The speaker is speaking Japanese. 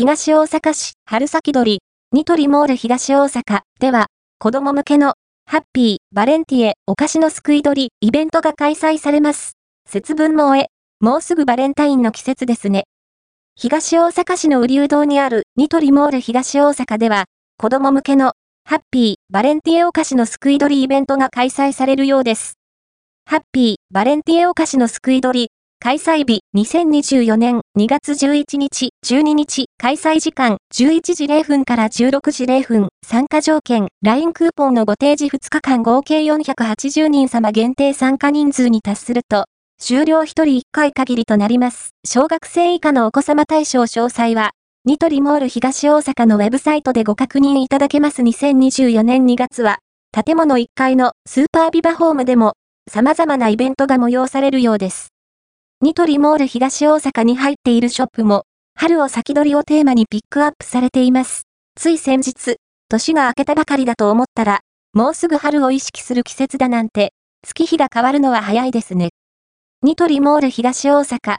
東大阪市春先鳥、ニトリモール東大阪では、子供向けのハッピー、バレンティエ、お菓子のすくい取り、イベントが開催されます。節分も終え、もうすぐバレンタインの季節ですね。東大阪市の雨竜堂にあるニトリモール東大阪では、子供向けのハッピー、バレンティエお菓子のすくい取りイベントが開催されるようです。ハッピー、バレンティエお菓子のすくい取り、開催日2024年2月11日、12日、開催時間11時0分から16時0分、参加条件、LINE クーポンのご提示2日間合計480人様限定参加人数に達すると、終了1人1回限りとなります。小学生以下のお子様対象詳細は、ニトリモール東大阪のウェブサイトでご確認いただけます2024年2月は、建物1階のスーパービバホームでも、様々なイベントが催されるようです。ニトリモール東大阪に入っているショップも、春を先取りをテーマにピックアップされています。つい先日、年が明けたばかりだと思ったら、もうすぐ春を意識する季節だなんて、月日が変わるのは早いですね。ニトリモール東大阪